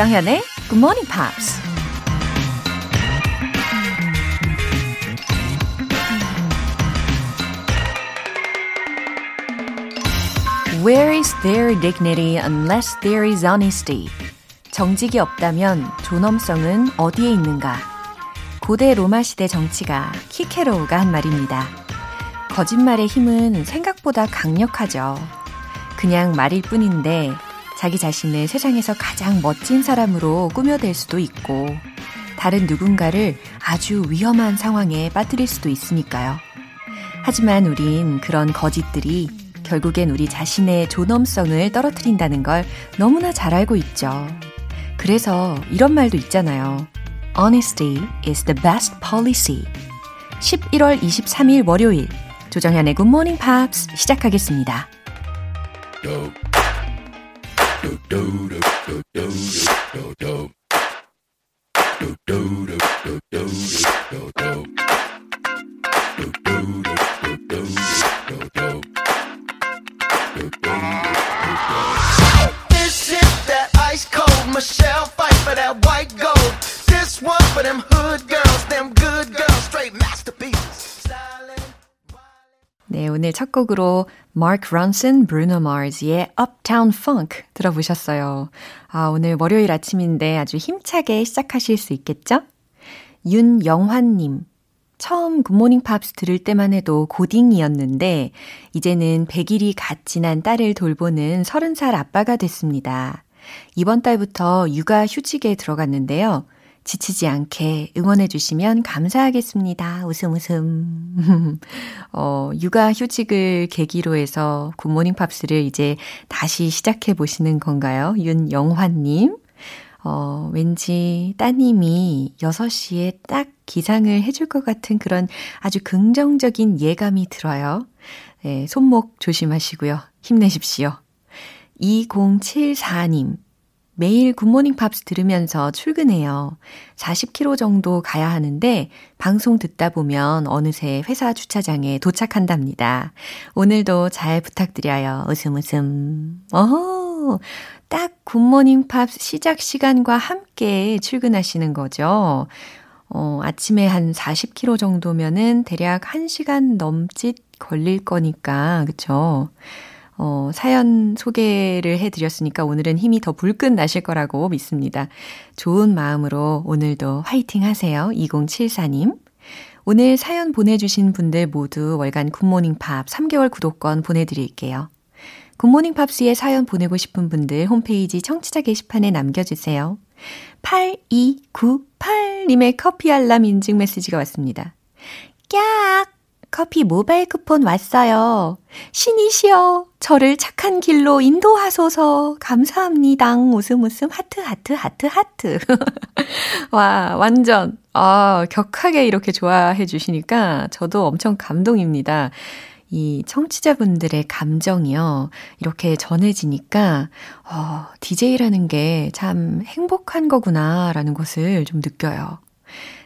조장현의 Good Morning Pops. Where is there dignity unless there is honesty? 정직이 없다면 존엄성은 어디에 있는가? 고대 로마 시대 정치가 키케로우가 한 말입니다. 거짓말의 힘은 생각보다 강력하죠. 그냥 말일 뿐인데 자기 자신을 세상에서 가장 멋진 사람으로 꾸며댈 수도 있고 다른 누군가를 아주 위험한 상황에 빠뜨릴 수도 있으니까요. 하지만 우린 그런 거짓들이 결국엔 우리 자신의 존엄성을 떨어뜨린다는 걸 너무나 잘 알고 있죠. 그래서 이런 말도 있잖아요. Honesty is the best policy. 11월 23일 월요일 조정현의 Good Morning Pops 시작하겠습니다. This Michelle fight for that white gold. This one for them hood girls, them good girls, 네, 오늘 첫 곡으로 Mark Ronson, Bruno Mars의 Uptown Funk 들어보셨어요. 아, 오늘 월요일 아침인데 아주 힘차게 시작하실 수 있겠죠? 윤영환님. 처음 굿모닝 팝스 들을 때만 해도 고딩이었는데, 이제는 100일이 갓 지난 딸을 돌보는 30살 아빠가 됐습니다. 이번 달부터 육아 휴직에 들어갔는데요. 지치지 않게 응원해 주시면 감사하겠습니다. 웃음 웃음. 어, 육아 휴직을 계기로 해서 굿모닝 팝스를 이제 다시 시작해 보시는 건가요? 윤영환님. 어, 왠지 따님이 6시에 딱 기상을 해줄 것 같은 그런 아주 긍정적인 예감이 들어요. 네, 손목 조심하시고요. 힘내십시오. 2074님. 매일 굿모닝 팝스 들으면서 출근해요. 40km 정도 가야 하는데 방송 듣다 보면 어느새 회사 주차장에 도착한답니다. 오늘도 잘 부탁드려요. 웃음 웃음. 어허, 딱 굿모닝 팝스 시작 시간과 함께 출근하시는 거죠. 어, 아침에 한 40km 정도면은 대략 1시간 넘짓 걸릴 거니까, 그쵸? 어, 사연 소개를 해드렸으니까 오늘은 힘이 더 불끈 나실 거라고 믿습니다. 좋은 마음으로 오늘도 화이팅 하세요. 2074님. 오늘 사연 보내주신 분들 모두 월간 굿모닝 팝 3개월 구독권 보내드릴게요. 굿모닝 팝스에 사연 보내고 싶은 분들 홈페이지 청취자 게시판에 남겨주세요. 8298님의 커피 알람 인증 메시지가 왔습니다. 꺅! 커피 모바일 쿠폰 왔어요. 신이시여, 저를 착한 길로 인도하소서. 감사합니다. 웃음 웃음 하트 하트 하트 하트. 와, 완전 아, 격하게 이렇게 좋아해 주시니까 저도 엄청 감동입니다. 이 청취자분들의 감정이요. 이렇게 전해지니까, 어, DJ라는 게 참 행복한 거구나라는 것을 좀 느껴요.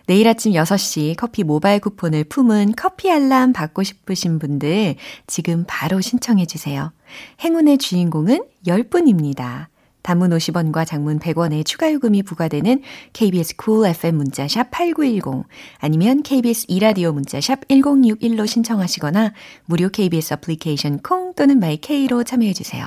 내일 아침 6시 커피 모바일 쿠폰을 품은 커피 알람 받고 싶으신 분들 지금 바로 신청해 주세요. 행운의 주인공은 10분입니다. 단문 50원과 장문 100원의 추가 요금이 부과되는 KBS cool FM 문자샵 8910 아니면 KBS 이라디오 문자샵 1061로 신청하시거나 무료 KBS 애플리케이션 콩 또는 마이케이로 참여해 주세요.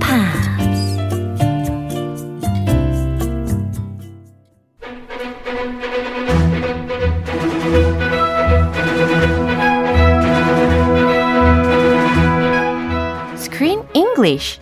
English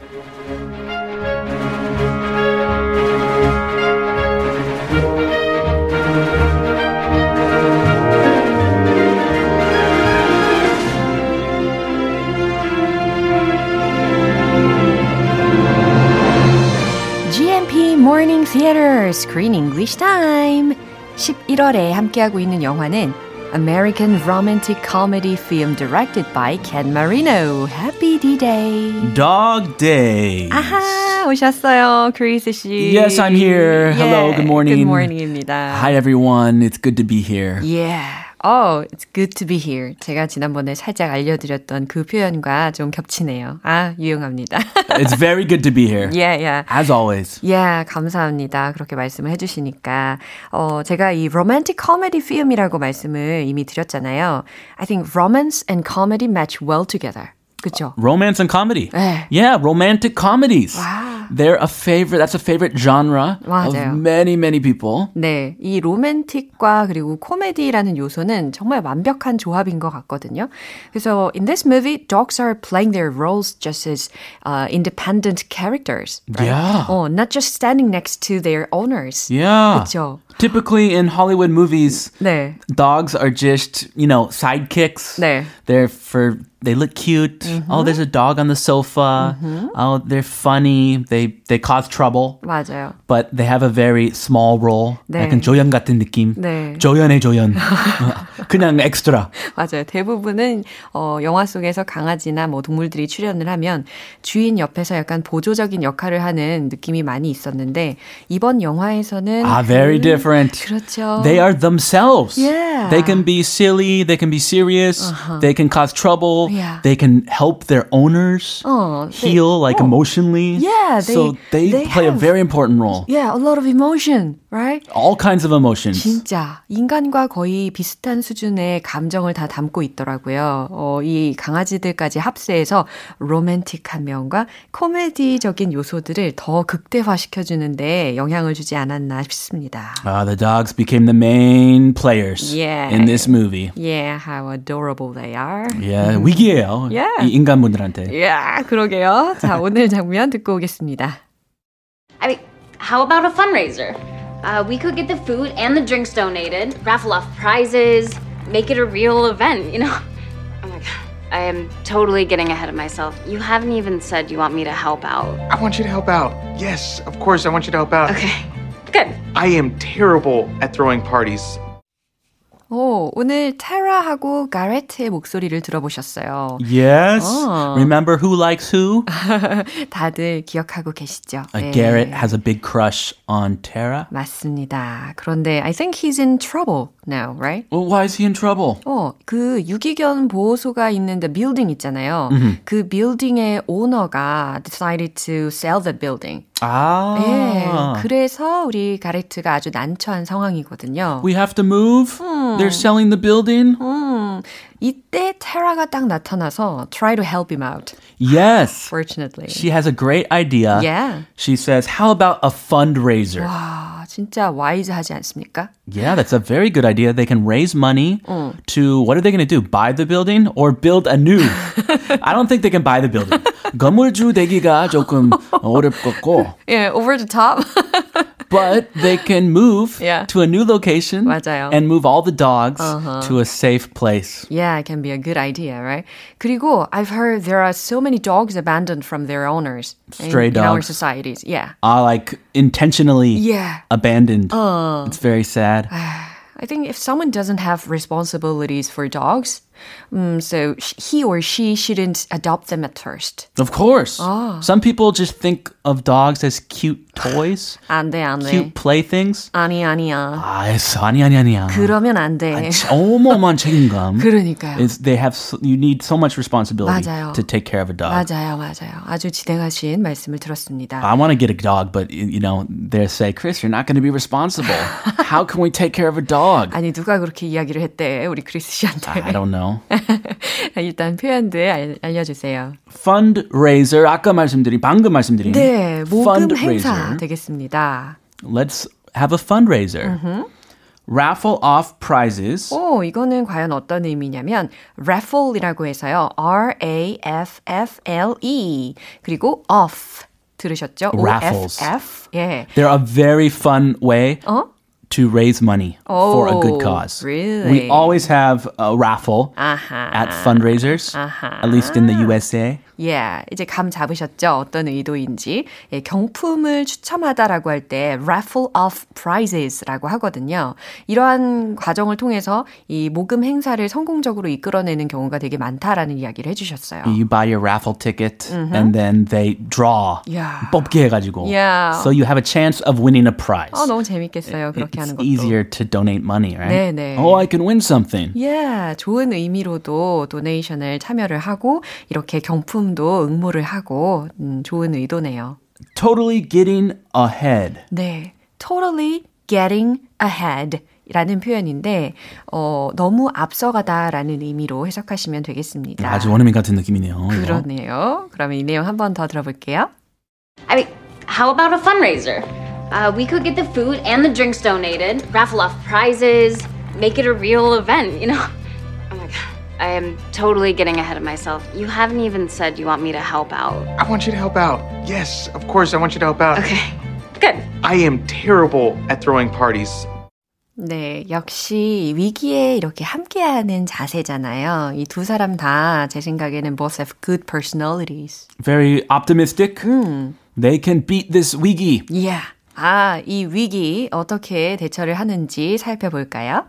GMP Morning Theater Screen English Time 11월에 함께하고 있는 영화는 American romantic comedy film directed by Ken Marino. Happy D-Day. Dog Day. 아하, 오셨어요, 크리스 씨. Yes, I'm here. Hello, good morning. Good morning입니다. Hi everyone. It's good to be here. Yeah. Oh, it's good to be here. 제가 지난번에 살짝 알려드렸던 그 표현과 좀 겹치네요. 아, 유용합니다. It's very good to be here. yeah, yeah. As always. 예, 감사합니다. 그렇게 말씀을 해주시니까. 어, 제가 이 romantic comedy film이라고 말씀을 이미 드렸잖아요. I think romance and comedy match well together. 그쵸? Romance and comedy. 네. Yeah, romantic comedies. Wow. They're a favorite, that's a favorite genre 맞아요. of many, many people. 네, 이 로맨틱과 그리고 코미디라는 요소는 정말 완벽한 조합인 것 같거든요. 그래서 in this movie, dogs are playing their roles just as uh, independent characters. Right? Yeah. 어, not just standing next to their owners. Yeah. 그렇죠. Typically in Hollywood movies, 네. dogs are just, you know, sidekicks. 네. They're for they look cute. Oh, there's a dog on the sofa. Oh, they're funny. They they cause trouble. 맞아요. But they have a very small role. 네. 약간 조연 같은 느낌. 네. 조연의 조연. 그냥 엑스트라. 맞아요. 대부분은 어, 영화 속에서 강아지나 뭐 동물들이 출연을 하면 주인 옆에서 약간 보조적인 역할을 하는 느낌이 많이 있었는데 이번 영화에서는 Ah, very different. 그렇죠. They are themselves. Yeah. They can be silly, they can be serious, they can cause trouble, Yeah. they can help their owners 어, they- heal like 어. emotionally. Yeah, so they- they, they play a have- very important role. Yeah, a lot of emotion, Right? All kinds of emotions. 진짜 인간과 거의 비슷한 수준의 감정을 다 담고 있더라고요. 어, 이 강아지들까지 합세해서 로맨틱한 면과 코미디적인 요소들을 더 극대화시켜 주는데 영향을 주지 않았나 싶습니다. Uh, the dogs became the main players Yeah. in this movie. Yeah, how adorable they are. Yeah, 위기예요. Yeah. 이 인간분들한테. Yeah, 그러게요. 자, 오늘 장면 듣고 오겠습니다. I mean, how about a fundraiser? Uh, we could get the food and the drinks donated, raffle off prizes, make it a real event, you know? Oh my god. I am totally getting ahead of myself. You haven't even said you want me to help out. I want you to help out. Yes, of course, I want you to help out. Okay, good. I am terrible at throwing parties. 오, 오늘 테라하고 가레트의 목소리를 들어보셨어요. Yes. Oh. Remember who likes who? 다들 기억하고 계시죠? Uh, 네. Garrett has a big crush on Tara. 맞습니다. 그런데 I think he's in trouble now, right? Well, why is he in trouble? 어, 그 유기견 보호소가 있는 the building 있잖아요. 그 빌딩의 오너가 decided to sell the building. Ah. 예, 그래서 우리 가레트가 아주 난처한 상황이거든요. We have to move. They're selling the building. 음, 이때 테라가 딱 나타나서 try to help him out. Yes. Fortunately. She has a great idea. Yeah. She says, How about a fundraiser? 와, 진짜 와이즈하지 않습니까? Yeah, that's a very good idea. They can raise money to what are they going to do? Buy the building or build a new? I don't think they can buy the building. 건물주 되기가 조금 어렵겠고. 예, over the top. But they can move Yeah. to a new location 맞아요. and move all the dogs to a safe place. Yeah, it can be a good idea, right? 그리고 I've heard there are so many dogs abandoned from their owners in, Stray in our dogs. societies. Yeah. Uh, like intentionally Yeah. abandoned. It's very sad. I think if someone doesn't have responsibilities for dogs, um, so sh- he or she shouldn't adopt them at first. Of course. Some people just think of dogs as cute toys, 안 돼, 안 돼. cute playthings. 아니, 아니야. 아, 알았어. 아니, 아니, 아니야. 그러면 안 돼. 어마어마한 책임감. 그러니까요. It's, they have, s- you need so much responsibility 맞아요. to take care of a dog. 맞아요, 맞아요. 아주 지대하신 말씀을 들었습니다. I want to get a dog, but you know, they say, Chris, you're not going to be responsible. How can we take care of a dog? 아니, 누가 그렇게 이야기를 했대, 우리 크리스 씨한테. I don't know. 일단 표현들 알, 알려주세요. Fundraiser. 아까 말씀드린, 방금 말씀드린. 네, 모금 행사. 되겠습니다. Let's have a fundraiser. Raffle off prizes. 오, 이거는 과연 어떤 의미냐면 raffle이라고 해서요. R-A-F-F-L-E 그리고 off 들으셨죠? Raffles. O-F-F. 예. They're a very fun way 어? To raise money for a good Oh, cause. really? We always have a raffle 아하. at fundraisers, 아하. at least in the USA. 예, 이제 감 잡으셨죠? 어떤 의도인지. 예, 경품을 추첨하다라고 할 때 raffle of prizes라고 하거든요. 이러한 과정을 통해서 이 모금 행사를 성공적으로 이끌어내는 경우가 되게 많다라는 이야기를 해주셨어요. You buy your raffle ticket and then they draw. 야. 뽑기 해가지고. Yeah. So you have a chance of winning a prize. 어, 너무 재밌겠어요. 그렇게 it's 하는 것도. easier to donate money, right? 네네. Oh, I can win something. 예, 좋은 의미로도 도네이션을 참여를 하고 이렇게 경품도 응모를 하고 음, 좋은 의도네요. Totally getting ahead. 네, totally getting ahead. 라는 표현인데 어, 너무 앞서가다라는 의미로 해석하시면 되겠습니다. 아주 원어민 같은 느낌이네요. 그러네요. 그러면 이 내용 한 번 더 들어볼게요. I mean, how about a fundraiser? Uh, we could get the food and the drinks donated, raffle off prizes, make it a real event, you know? Oh my god. I am totally getting ahead of myself. You haven't even said you want me to help out. I want you to help out. Yes, of course, I want you to help out. Okay, good. I am terrible at throwing parties. 네, 역시 위기에 이렇게 함께하는 자세잖아요. 이 두 사람 다 제 생각에는 both have good personalities. Very optimistic. They can beat this wiki. Yeah. 아, 이 위기 어떻게 대처를 하는지 살펴볼까요?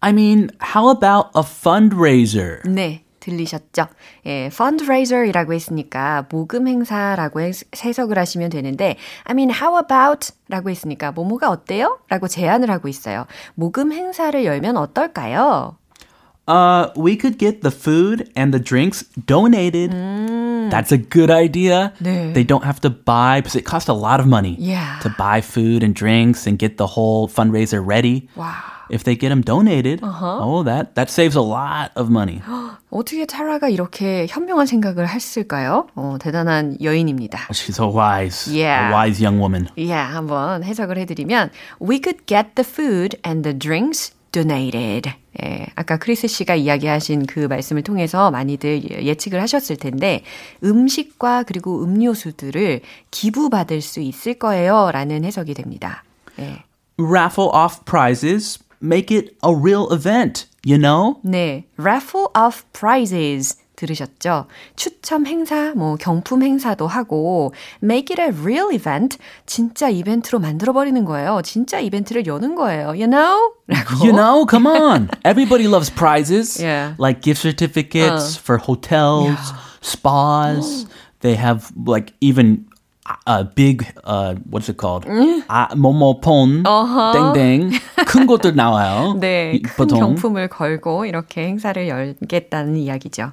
I mean, how about a fundraiser? 네, 들리셨죠? 예, fundraiser이라고 했으니까 모금 행사라고 해- 해석을 하시면 되는데 I mean, how about 라고 했으니까 뭐뭐가 어때요? 라고 제안을 하고 있어요. 모금 행사를 열면 어떨까요? Uh, we could get the food and the drinks donated. That's a good idea. 네. They don't have to buy because it costs a lot of money Yeah. to buy food and drinks and get the whole fundraiser ready. 와, If they get them donated, oh, that that saves a lot of money. 어떻게 타라가 이렇게 현명한 생각을 했을까요? 어, 대단한 여인입니다. She's so wise, Yeah. a wise young woman. 예, 한번 해석을 해드리면 We could get the food and the drinks donated. 예, 아까 크리스 씨가 이야기하신 그 말씀을 통해서 많이들 예- 예측을 하셨을 텐데 음식과 그리고 음료수들을 기부받을 수 있을 거예요 라는 해석이 됩니다. 예. Raffle off prizes, make it a real event. You know? 네, raffle of prizes 들으셨죠? 추첨 행사, 뭐 경품 행사도 하고 make it a real event 진짜 이벤트로 만들어 버리는 거예요. 진짜 이벤트를 여는 거예요. You know? 라고. You know, come on. Everybody loves prizes. Yeah. Like gift certificates for hotels, spas. they have like even a big uh what's it called? 아, 모모폰 땡땡 큰 것들 나와요. 네, 큰 보통. 경품을 걸고 이렇게 행사를 열겠다는 이야기죠.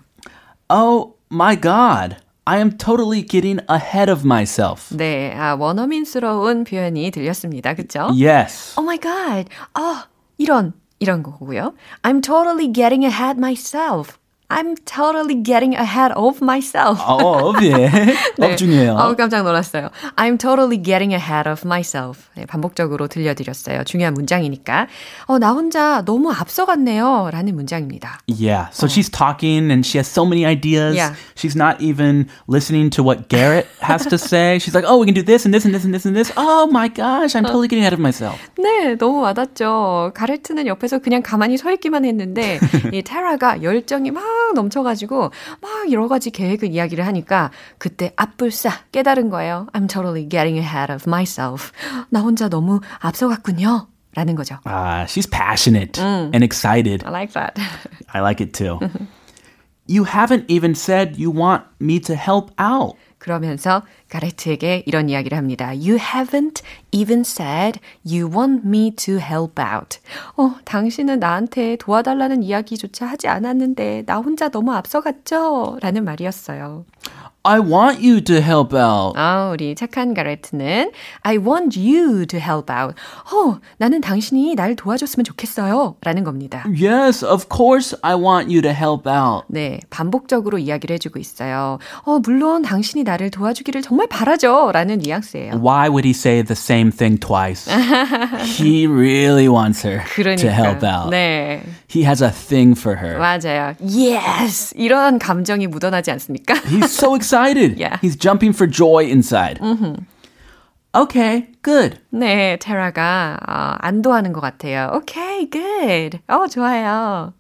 Oh my god. I am totally getting ahead of myself. 네, 아, 원어민스러운 표현이 들렸습니다. 그쵸? Yes. Oh my god. 아, 이런, 이런 거고요. I'm totally getting ahead myself. I'm totally getting ahead of myself. 어, 예. 업 중이에요. 어, 깜짝 놀랐어요. I'm totally getting ahead of myself. 네, 반복적으로 들려드렸어요. 중요한 문장이니까. 어, 나 혼자 너무 앞서갔네요. 라는 문장입니다. Yeah. So she's talking and she has so many ideas. Yeah. She's not even listening to what Garrett has to say. She's like, oh, we can do this and this and this and this and this. Oh my gosh, I'm totally getting ahead of myself. 네, 너무 와닿죠. 가레트는 옆에서 그냥 가만히 서 있기만 했는데, 이 테라가 열정이 막 넘쳐가지고, 막 여러 가지 계획을 이야기를 하니까, 그때 앞불싸 깨달은 거예요. I'm totally getting ahead of myself. 나 혼자 너무 앞서갔군요. 라는 거죠. Ah, she's passionate and excited. I like that. I like it too. you haven't even said you want me to help out. 그러면서 가레트에게 이런 이야기를 합니다. You haven't even said you want me to help out. 어, 당신은 나한테 도와달라는 이야기조차 하지 않았는데 나 혼자 너무 앞서갔죠? 라는 말이었어요. I want you to help out. 아, 우리 착한 가레트는 I want you to help out. 어, 나는 당신이 날 도와줬으면 좋겠어요. 라는 겁니다. Yes, of course I want you to help out. 네, 반복적으로 이야기를 해주고 있어요. 어, 물론 당신이 나를 도와주기를 정말 바라죠. 라는 뉘앙스예요. Why would he say the same thing twice? he really wants her 그러니까. to help out. 네, He has a thing for her. 맞아요. Yes! 이런 감정이 묻어나지 않습니까? He's so excited. Yeah. He's jumping for joy inside. Okay, good. 네, 테라가 어, 안도하는 것 같아요. Okay, good. 어, 좋아요.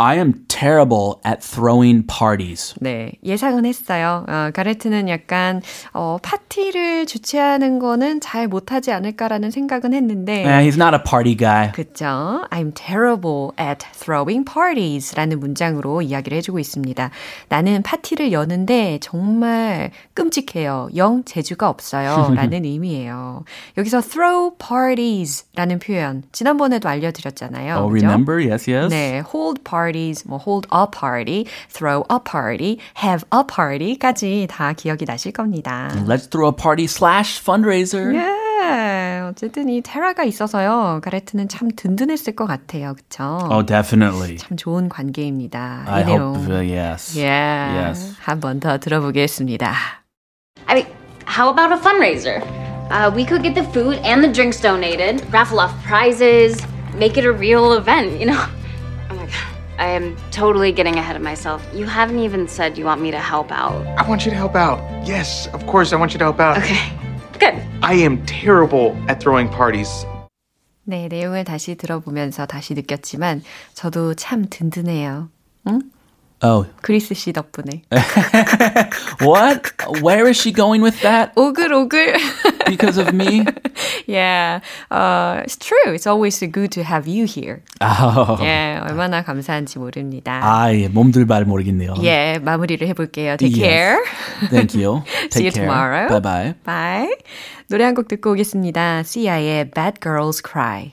I am terrible at throwing parties. 네, 예상은 했어요. 어, 가레트는 약간 어, 파티를 주최하는 거는 잘 못하지 않을까라는 생각은 했는데 Eh, he's not a party guy. 그쵸? I'm terrible at throwing parties 라는 문장으로 이야기를 해주고 있습니다. 나는 파티를 여는데 정말 끔찍해요. 영 재주가 없어요. 라는 의미예요. 여기서 throw parties 라는 표현 지난번에도 알려드렸잖아요. Oh, 그죠? remember? Yes, yes. 네, hold parties, 뭐 hold a party, throw a party, have a party까지 다 기억이 나실 겁니다. Let's throw a party slash fundraiser. 예, 어쨌든 이 테라가 있어서요. 가레트는 참 든든했을 것 같아요. 그쵸? Oh, definitely. 참 좋은 관계입니다. I 이 내용. hope, uh, yes. 예, Yes. 한 번 더 들어보겠습니다. I mean, how about a fundraiser? Uh, we could get the food and the drinks donated, raffle off prizes, make it a real event, you know? Oh my god. I am totally getting ahead of myself. You haven't even said you want me to help out. I want you to help out. Yes, of course, I want you to help out. Okay, good. I am terrible at throwing parties. 네, 내용을 다시 들어보면서 다시 느꼈지만 저도 참 든든해요. Oh, 그리스 씨 덕분에. what? Where is she going with that? 오글 오글. Because of me? yeah, uh, it's true. It's always good to have you here. Oh. 예, 얼마나 감사한지 모릅니다. 아, 예, 몸둘 발 모르겠네요. 예, 마무리를 해볼게요. Take Yes. care. Thank you. See you Take care. tomorrow. Bye bye. Bye. 노래 한 곡 듣고 오겠습니다. CI의 Bad Girls Cry.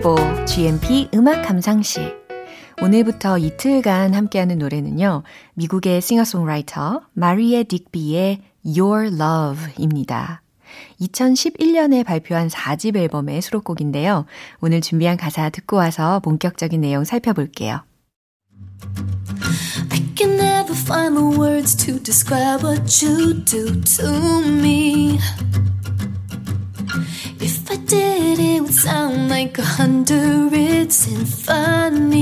심쿵주의보 GMP 음악 감상실 오늘부터 이틀간 함께하는 노래는요. 미국의 싱어송라이터 마리에 딕비의 Your Love입니다. 2011년에 발표한 4집 앨범의 수록곡인데요. 오늘 준비한 가사 듣고 와서 본격적인 내용 살펴볼게요. I can never find the words to describe what you do to me. Like a hundred symphonies.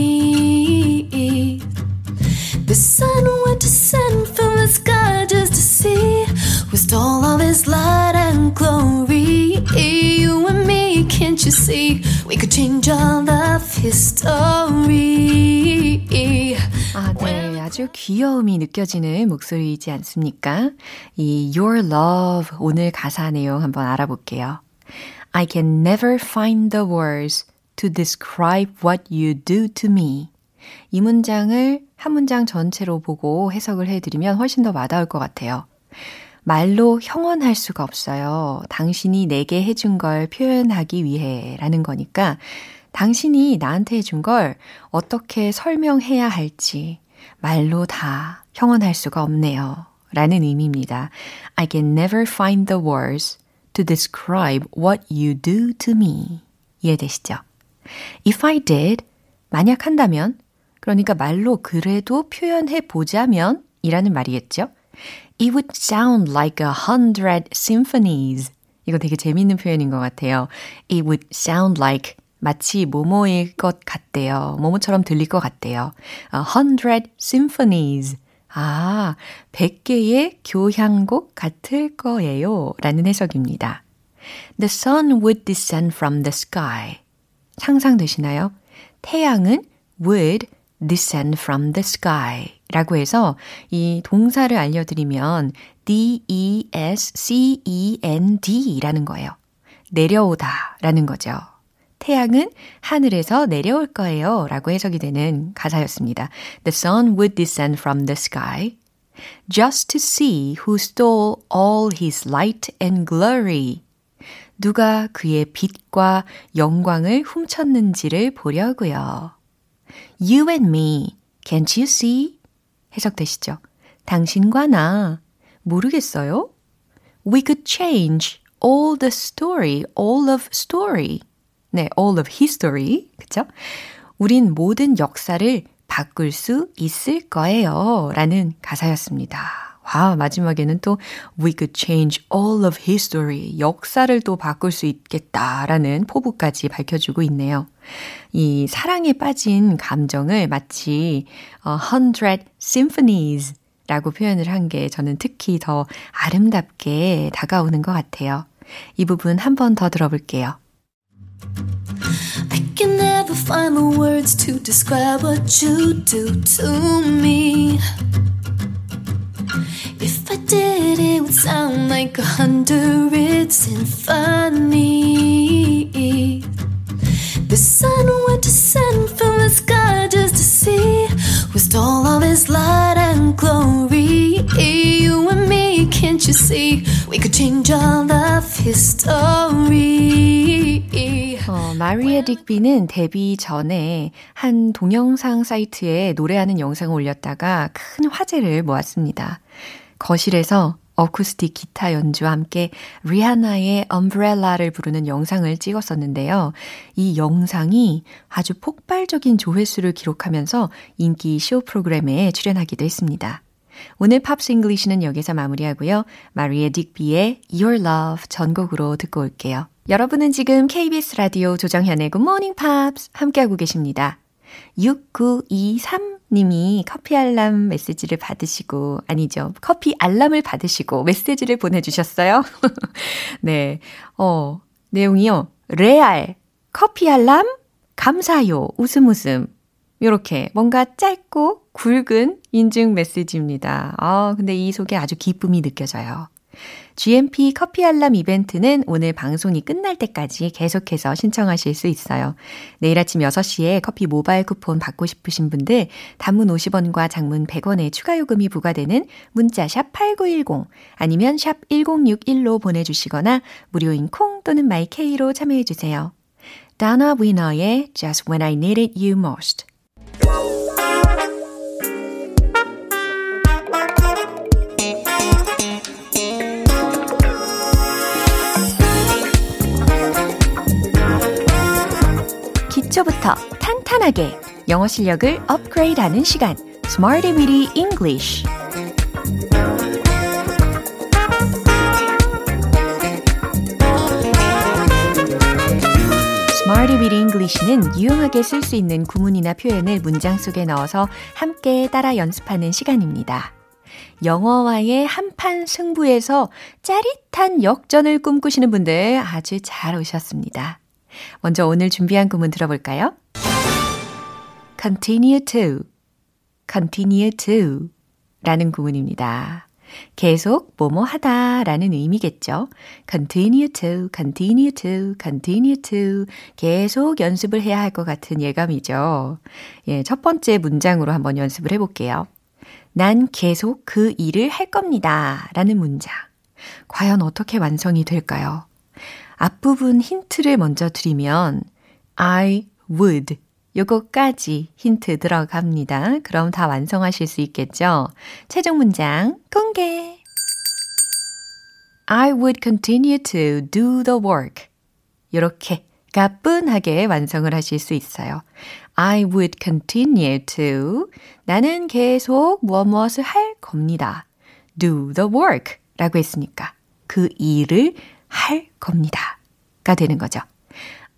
The sun would descend from the sky just to see stole all this light and glory. You and me, can't you see? We could change all of history. 아, 네. 아주 귀여움이 느껴지는 목소리이지 않습니까? 이 Your Love 오늘 가사 내용 한번 알아볼게요. I can never find the words to describe what you do to me. 이 문장을 한 문장 전체로 보고 해석을 해드리면 훨씬 더 와닿을 것 같아요. 말로 형언할 수가 없어요. 당신이 내게 해준 걸 표현하기 위해 라는 거니까 당신이 나한테 해준 걸 어떻게 설명해야 할지 말로 다 형언할 수가 없네요. 라는 의미입니다. I can never find the words to describe what you do to me. 이해되시죠? If I did, 만약 한다면, 그러니까 말로 그래도 표현해 보자면 이라는 말이겠죠? It would sound like a hundred symphonies. 이거 되게 재밌는 표현인 것 같아요. It would sound like 마치 뭐뭐일 것 같대요. 뭐뭐처럼 들릴 것 같대요. A hundred symphonies. 아, 100개의 교향곡 같을 거예요. 라는 해석입니다. The sun would descend from the sky. 상상되시나요? 태양은 would descend from the sky 라고 해서 이 동사를 알려드리면 D-E-S-C-E-N-D 라는 거예요. 내려오다 라는 거죠. 태양은 하늘에서 내려올 거예요 라고 해석이 되는 가사였습니다. The sun would descend from the sky. just to see who stole all his light and glory. 누가 그의 빛과 영광을 훔쳤는지를 보려고요. You and me, can't you see? 해석되시죠? 당신과 나 모르겠어요? We could change all the story, all of story. 네, all of history. 그쵸? 우린 모든 역사를 바꿀 수 있을 거예요. 라는 가사였습니다. 와, 마지막에는 또 we could change all of history. 역사를 또 바꿀 수 있겠다라는 포부까지 밝혀주고 있네요. 이 사랑에 빠진 감정을 마치 uh, hundred symphonies 라고 표현을 한 게 저는 특히 더 아름답게 다가오는 것 같아요. 이 부분 한 번 더 들어볼게요. I can never find the words to describe what you do to me. If I did, it would sound like a hundred symphonies. The sun to send from the sky just to see stole all this light and glory. You and me, can't you see? We could change all 마리아 딕비는 데뷔 전에 한 동영상 사이트에 노래하는 영상을 올렸다가 큰 화제를 모았습니다. 거실에서 어쿠스틱 기타 연주와 함께 리하나의 Umbrella를 부르는 영상을 찍었었는데요. 이 영상이 아주 폭발적인 조회수를 기록하면서 인기 쇼 프로그램에 출연하기도 했습니다. 오늘 Pops English는 여기서 마무리하고요. 마리에 딕비의 Your Love 전곡으로 듣고 올게요. 여러분은 지금 KBS 라디오 조정현의 Good Morning Pops 함께하고 계십니다. 6923님이 커피 알람 메시지를 받으시고, 아니죠. 커피 알람을 받으시고 메시지를 보내주셨어요. 네. 어, 내용이요. 레알, 커피 알람, 감사요, 웃음 웃음. 요렇게 뭔가 짧고 굵은 인증 메시지입니다. 아, 근데 이 속에 아주 기쁨이 느껴져요. GMP 커피 알람 이벤트는 오늘 방송이 끝날 때까지 계속해서 신청하실 수 있어요. 내일 아침 6시에 커피 모바일 쿠폰 받고 싶으신 분들 단문 50원과 장문 100원의 추가 요금이 부과되는 문자 샵 8910 아니면 샵 1061로 보내 주시거나 무료인 콩 또는 마이케이로 참여해 주세요. 다나 위너의 Just When I Needed You Most 기초부터 탄탄하게 영어 실력을 업그레이드하는 시간. Smarty Weedy English Smarty Weedy English는 유용하게 쓸 수 있는 구문이나 표현을 문장 속에 넣어서 함께 따라 연습하는 시간입니다. 영어와의 한판 승부에서 짜릿한 역전을 꿈꾸시는 분들 아주 잘 오셨습니다. 먼저 오늘 준비한 구문 들어볼까요? continue to, continue to 라는 구문입니다. 계속 뭐뭐 하다 라는 의미겠죠. continue to, continue to, continue to. 계속 연습을 해야 할 것 같은 예감이죠. 예, 첫 번째 문장으로 한번 연습을 해 볼게요. 난 계속 그 일을 할 겁니다. 라는 문장. 과연 어떻게 완성이 될까요? 앞부분 힌트를 먼저 드리면 I would 요거까지 힌트 들어갑니다. 그럼 다 완성하실 수 있겠죠? 최종 문장 공개. I would continue to do the work. 이렇게 가뿐하게 완성을 하실 수 있어요. I would continue to 나는 계속 무엇 무엇을 할 겁니다. do the work 라고 했으니까 그 일을 할 겁니다. 가 되는 거죠.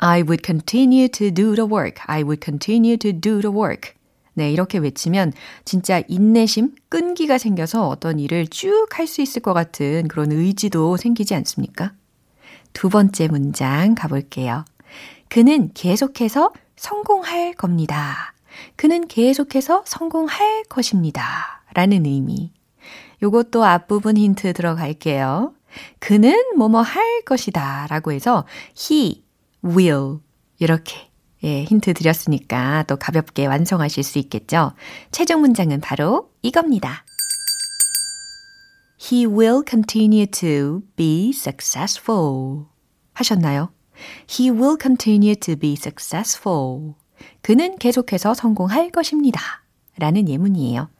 I would continue to do the work. I would continue to do the work. 네, 이렇게 외치면 진짜 인내심, 끈기가 생겨서 어떤 일을 쭉 할 수 있을 것 같은 그런 의지도 생기지 않습니까? 두 번째 문장 가볼게요. 그는 계속해서 성공할 겁니다. 그는 계속해서 성공할 것입니다. 라는 의미. 요것도 앞부분 힌트 들어갈게요. 그는 뭐뭐 할 것이다 라고 해서 he will 이렇게 예, 힌트 드렸으니까 또 가볍게 완성하실 수 있겠죠. 최종 문장은 바로 이겁니다. He will continue to be successful. 하셨나요? He will continue to be successful. 그는 계속해서 성공할 것입니다. 라는 예문이에요.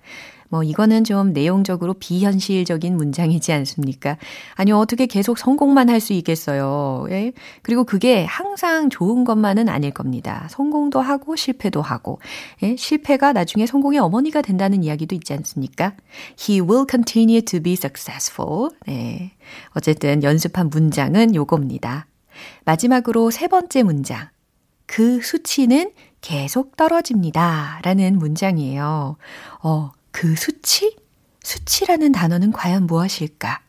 뭐 이거는 좀 내용적으로 비현실적인 문장이지 않습니까? 아니 어떻게 계속 성공만 할 수 있겠어요. 예? 그리고 그게 항상 좋은 것만은 아닐 겁니다. 성공도 하고 실패도 하고 예? 실패가 나중에 성공의 어머니가 된다는 이야기도 있지 않습니까? He will continue to be successful. 네. 어쨌든 연습한 문장은 요겁니다. 마지막으로 세 번째 문장. 그 수치는 계속 떨어집니다. 라는 문장이에요. 어, 그 수치? 수치라는 단어는 과연 무엇일까?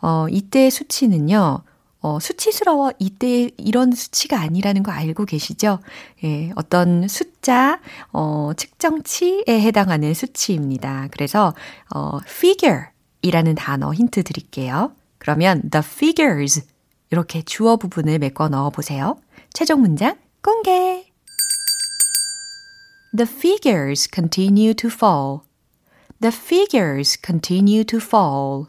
어, 이때의 수치는요, 어, 수치스러워. 이때 이런 수치가 아니라는 거 알고 계시죠? 예, 어떤 숫자, 어, 측정치에 해당하는 수치입니다. 그래서, 어, figure 이라는 단어 힌트 드릴게요. 그러면 the figures 이렇게 주어 부분을 메꿔 넣어 보세요. 최종 문장 공개. The figures continue to fall. The figures continue to fall.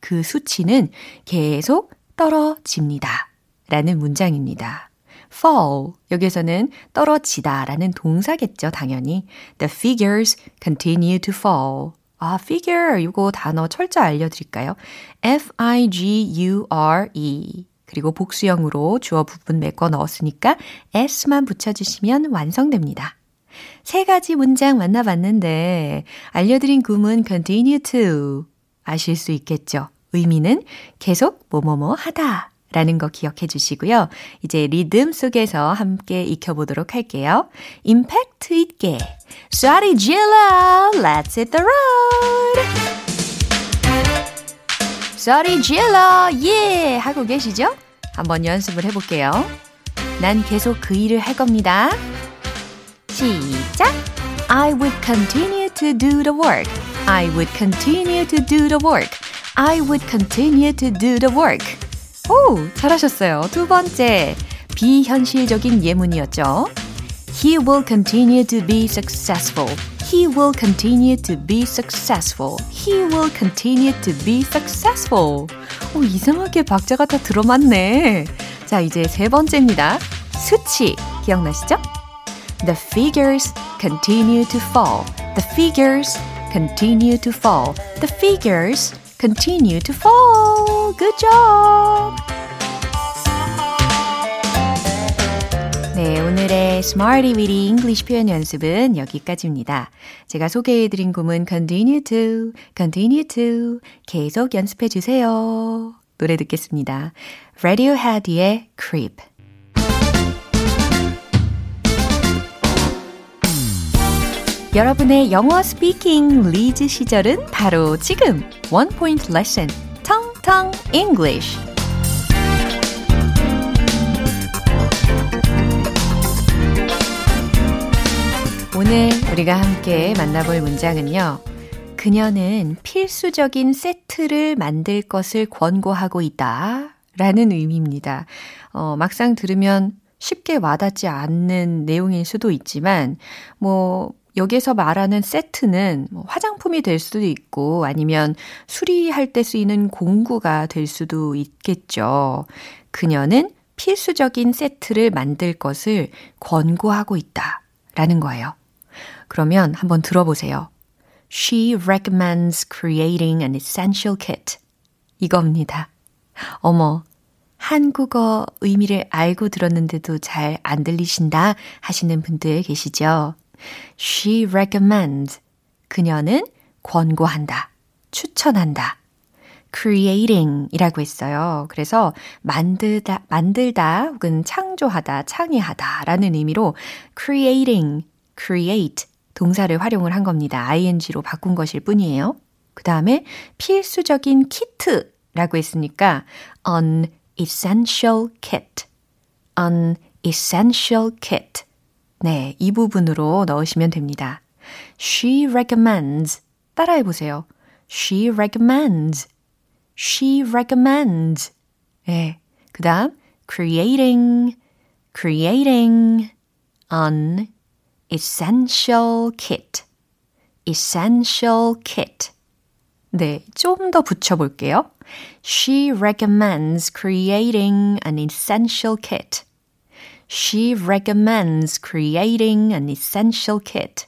그 수치는 계속 떨어집니다. 라는 문장입니다. fall. 여기서는 떨어지다 라는 동사겠죠, 당연히. The figures continue to fall. 아, figure. 이거 단어 철자 알려드릴까요? F-I-G-U-R-E. 그리고 복수형으로 주어 부분 메꿔 넣었으니까 s만 붙여주시면 완성됩니다. 세 가지 문장 만나봤는데 알려드린 구문 continue to 아실 수 있겠죠? 의미는 계속 뭐뭐뭐 하다 라는 거 기억해 주시고요. 이제 리듬 속에서 함께 익혀보도록 할게요. 임팩트 있게 소리 질러 Let's hit the road 쏘리 질러 예 하고 계시죠? 한번 연습을 해볼게요. 난 계속 그 일을 할 겁니다. 시작! I would continue to do the work. I would continue to do the work. I would continue to do the work. 오, 잘하셨어요. 두 번째, 비현실적인 예문이었죠. He will continue to be successful. He will continue to be successful. He will continue to be successful. 오, 이상하게 박자가 다 들어맞네. 자, 이제 세 번째입니다. 수치 기억나시죠? The figures continue to fall. The figures continue to fall. The figures continue to fall. Good job! 네, 오늘의 Smarty Weedy English 표현 연습은 여기까지입니다. 제가 소개해드린 구문 continue to, continue to 계속 연습해 주세요. 노래 듣겠습니다. Radiohead의 Creep. 여러분의 영어 speaking 리즈 시절은 바로 지금 one point lesson 텅텅 English 오늘 우리가 함께 만나볼 문장은요. 그녀는 필수적인 세트를 만들 것을 권고하고 있다. 라는 의미입니다. 어, 막상 들으면 쉽게 와닿지 않는 내용일 수도 있지만, 뭐, 여기에서 말하는 세트는 뭐 화장품이 될 수도 있고 아니면 수리할 때 쓰이는 공구가 될 수도 있겠죠. 그녀는 필수적인 세트를 만들 것을 권고하고 있다. 라는 거예요. 그러면 한번 들어보세요. She recommends creating an essential kit. 이겁니다. 어머, 한국어 의미를 알고 들었는데도 잘 안 들리신다 하시는 분들 계시죠? She recommends. 그녀는 권고한다. 추천한다. creating 이라고 했어요. 그래서 만들다, 만들다 혹은 창조하다, 창의하다 라는 의미로 creating, create 동사를 활용을 한 겁니다. ing로 바꾼 것일 뿐이에요. 그 다음에 필수적인 키트라고 했으니까 an essential kit, an essential kit. 네, 이 부분으로 넣으시면 됩니다. She recommends. 따라해 보세요. She recommends. She recommends. 네, 그 다음 creating, creating an essential kit. essential kit. 네, 좀 더 붙여볼게요. She recommends creating an essential kit. She recommends creating an essential kit.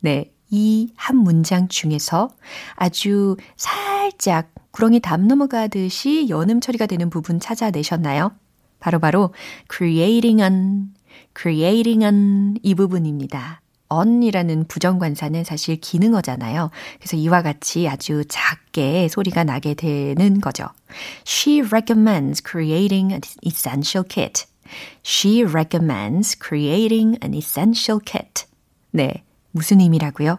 네, 이 한 문장 중에서 아주 살짝 구렁이 담 넘어가듯이 연음 처리가 되는 부분 찾아내셨나요? 바로바로 바로 creating an, creating an 이 부분입니다. on이라는 부정관사는 사실 기능어잖아요. 그래서 이와 같이 아주 작게 소리가 나게 되는 거죠. She recommends creating an essential kit. She recommends creating an essential kit. 네, 무슨 의미라고요?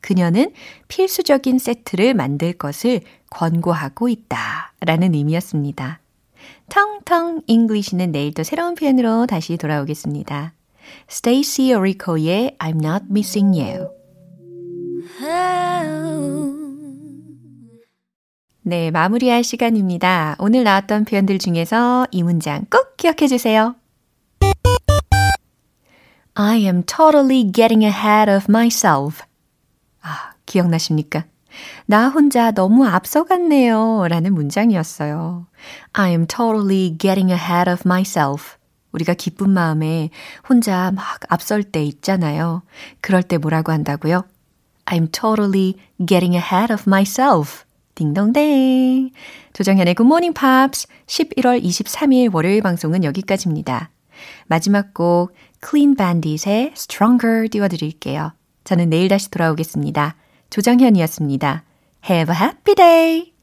그녀는 필수적인 세트를 만들 것을 권고하고 있다. 라는 의미였습니다. 텅텅 English는 내일 또 새로운 표현으로 다시 돌아오겠습니다. Stacie Orrico의 I'm Not Missing You. 네, 마무리할 시간입니다. 오늘 나왔던 표현들 중에서 이 문장 꼭 기억해 주세요. I am totally getting ahead of myself. 아, 기억나십니까? 나 혼자 너무 앞서갔네요. 라는 문장이었어요. I am totally getting ahead of myself. 우리가 기쁜 마음에 혼자 막 앞설 때 있잖아요. 그럴 때 뭐라고 한다고요? I'm totally getting ahead of myself. 딩동댕. 조정현의 Morning Pops 11월 23일 월요일 방송은 여기까지입니다. 마지막 곡 Clean Bandit의 Stronger 띄워드릴게요. 저는 내일 다시 돌아오겠습니다. 조정현이었습니다. Have a happy day!